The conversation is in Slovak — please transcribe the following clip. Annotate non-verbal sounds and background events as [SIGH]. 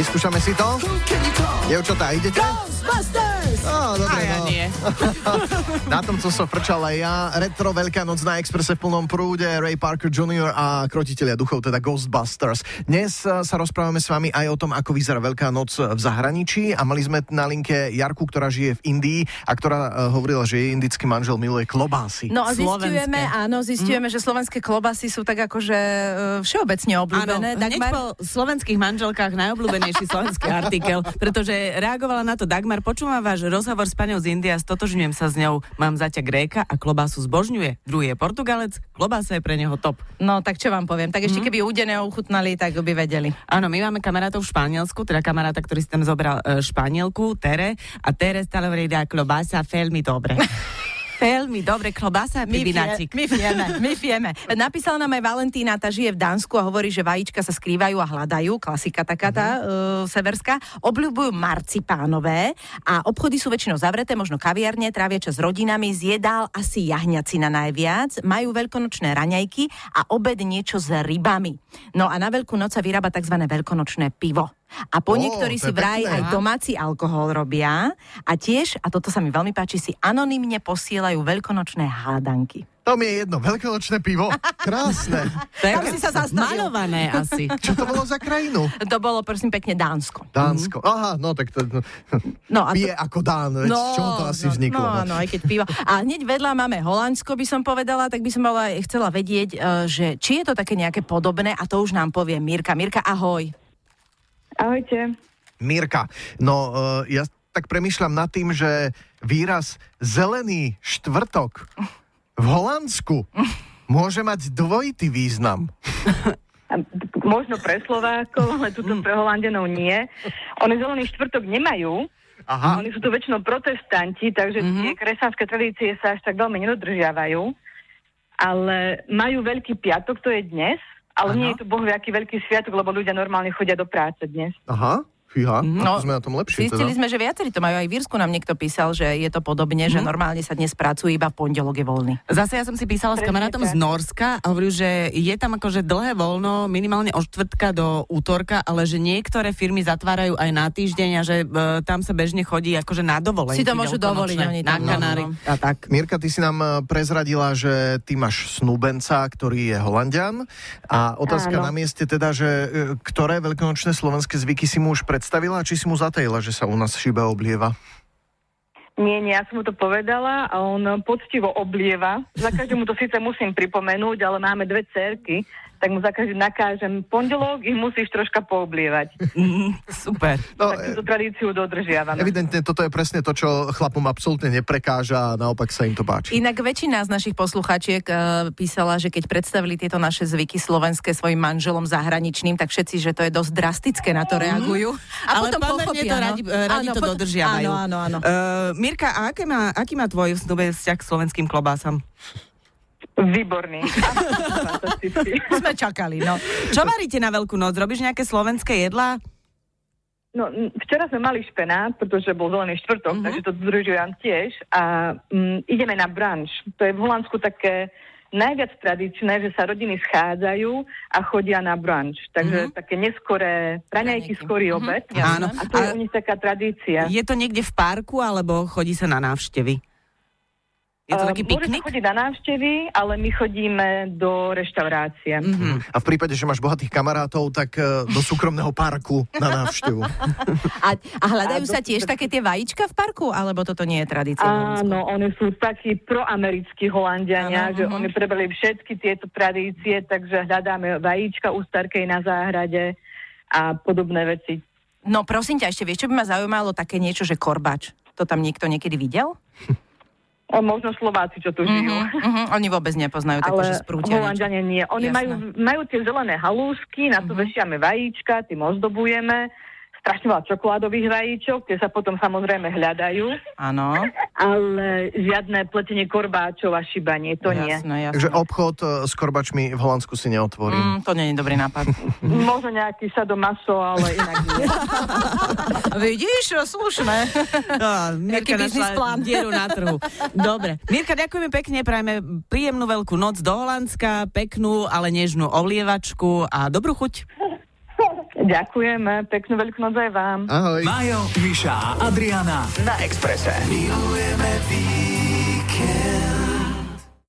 vyskúšame si to. Dievčatá, idete? Ghostbusters! Á, dobre, A ja no. nie. [LAUGHS] Na tom, co som frčal aj ja. Retro Veľká noc na Expresse v plnom prúde. Ray Parker Jr. a krotiteľia duchov, teda Ghostbusters. Dnes eh, sa rozprávame s vami aj o tom, ako vyzerá Veľká noc v zahraničí a mali sme na linke Jarku, ktorá žije v Indii a ktorá eh, hovorila, že jej indický manžel miluje klobásy. No a zistujeme, Slovenské. áno, zistujeme, že slovenské klobasy sú tak akože e, všeobecne Áno, obľúbené. hneď Dagmar? po slovenských manželkách najobľúbenejší slovenský artikel, pretože reagovala na to Dagmar, počúvam váš rozhovor s paňou z India, stotožňujem sa s ňou, mám zaťa Gréka a klobásu zbožňuje. Druhý je Portugalec, klobása je pre neho top. No tak čo vám poviem, tak ešte keby údené ochutnali, tak by vedeli. Áno, my máme kamarátov v Španielsku, teda kamaráta, ktorý si tam zobral e, Španielku, Tere, a Tere stále hovorí, klobása veľmi dobre. [LAUGHS] veľmi dobre, klobása, My, vie, my vieme, my vieme. Napísala nám aj Valentína, tá žije v Dánsku a hovorí, že vajíčka sa skrývajú a hľadajú, klasika taká tá uh, severská. Obľúbujú marcipánové a obchody sú väčšinou zavreté, možno kaviarne, trávia čas s rodinami, zjedál asi jahňacina najviac, majú veľkonočné raňajky a obed niečo s rybami. No a na Veľkú noc sa vyrába tzv. veľkonočné pivo. A po Ó, niektorí to si vraj pekné. aj domáci alkohol robia a tiež, a toto sa mi veľmi páči, si anonymne posielajú veľkonočné hádanky. To mi je jedno, veľkonočné pivo. [LAUGHS] Krásne. To Tam si sa zastavil. Malované asi. [LAUGHS] Čo to bolo za krajinu? To bolo, prosím, pekne Dánsko. Dánsko. Aha, no tak to... No a to- Pije ako Dán, veď z čoho to asi vzniklo? No, no, aj keď piva. A hneď vedľa máme Holandsko, by som povedala, tak by som bola chcela vedieť, eh, že či je to také nejaké podobné, a to už nám povie Mirka. Mirka, ahoj. Ahojte. Mirka, no uh, ja tak premyšľam nad tým, že výraz zelený štvrtok v Holandsku môže mať dvojitý význam. Možno pre Slovákov, ale tuto pre Holandenov nie. Oni zelený štvrtok nemajú. Aha, Oni sú tu väčšinou protestanti, takže tie kresťanské tradície sa až tak veľmi nedodržiavajú. Ale majú Veľký piatok, to je dnes, ale Áno. nie je to boh aký veľký sviatok, lebo ľudia normálne chodia do práce dnes. aha, fíha, no, No, sme na tom lepšie Zistili teda. sme, že viacerí to majú. Aj v Írsku nám niekto písal, že je to podobne, že normálne sa dnes pracuje, iba v pondelok je voľný. Zase ja som si písala s Presne kamarátom tak. z Norska a hovoril, že je tam akože dlhé voľno, minimálne od štvrtka do útorka, ale že niektoré firmy zatvárajú aj na týždeň a že e, tam sa bežne chodí akože na dovolenky. Si to môžu dovoliť, oni Na tam, no, Kanári no. a tak. Mirka, ty si nám eh, prezradila, že ty máš snúbenca, ktorý je Holandian a otázka Áno. na mieste teda, že eh, ktoré veľkonočné slovenské zvyky si mu už predstavila, či si mu zatajila, že sa u nás šiba oblieva? Nie, nie, ja som mu to povedala a on poctivo oblieva. Za každému to síce musím pripomenúť, ale máme dve cerky, tak mu za každým nakážem pondelok, ich musíš troška pooblievať. Mm, super. No, tak túto tradíciu dodržiavame. Evidentne toto je presne to, čo chlapom absolútne neprekáža a naopak sa im to páči. Inak väčšina z našich poslucháčiek uh, písala, že keď predstavili tieto naše zvyky slovenské svojim manželom zahraničným, tak všetci, že to je dosť drastické, na to reagujú. A ale potom pochopia, to no. radi, e, radi Áno, to pot- dodržiavajú. Áno, áno, áno. Uh, Mirka, a aké má, aký má tvoj vzťah k slovenským klobásam? Výborný. [LAUGHS] Sme čakali, no. Čo varíte na Veľkú noc? Robíš nejaké slovenské jedlá? No, včera sme mali špenát, pretože bol zelený štvrtok, Mhm. takže to dodržujem tiež. A m, ideme na brunch. To je v Holandsku také najviac tradičné, že sa rodiny schádzajú a chodia na brunch. Takže také neskoré raňajky, skorý Mhm, obed. jasné. Áno. A to je A- u nich taká tradícia. Je to niekde v parku, alebo chodí sa na návštevy? Je to Uh, taký piknik? chodiť na návštevy, ale my chodíme do reštaurácie. Mhm. A v prípade, že máš bohatých kamarátov, tak eh, do súkromného parku na návštevu. [LAUGHS] A, a hľadajú A sa do- tiež také tie vajíčka v parku, alebo toto nie je tradícia? Áno, oni sú takí proamerickí Holandiania, Áno, že mhm. oni prebrali všetky tieto tradície, takže hľadáme vajíčka u starkej na záhrade a podobné veci. No prosím ťa, ešte vieš, čo by ma zaujímalo, také niečo, že korbač. To tam niekto niekedy videl? [LAUGHS] Možno Slováci, čo tu žijú. Mhm, [LAUGHS] mhm, oni vôbec nepoznajú Ale že sprútia. Holandiania nie. Oni majú, majú tie zelené halúšky, na to vešiame vajíčka, tým ozdobujeme. Strašne veľa čokoládových vajíčok, tie sa potom samozrejme hľadajú, Áno, ale žiadne pletenie korbáčov a šibanie, to nie. jasné, jasné. Takže obchod eh, s korbačmi v Holandsku si neotvorí. Mm, to nie je dobrý nápad. [LAUGHS] Možno nejaký sadomaso, ale inak nie. [LAUGHS] Vidíš, slušné. [LAUGHS] Á, Mirka našla plán. dieru na trhu. Dobre. Mirka, ďakujeme pekne, prajeme príjemnú veľkú noc do Holandska, peknú, ale nežnú olievačku a dobrú chuť. Ďakujem, peknú veľkú noc aj vám. Ahoj. Majo, Miša a Adriana na Exprese. Milujeme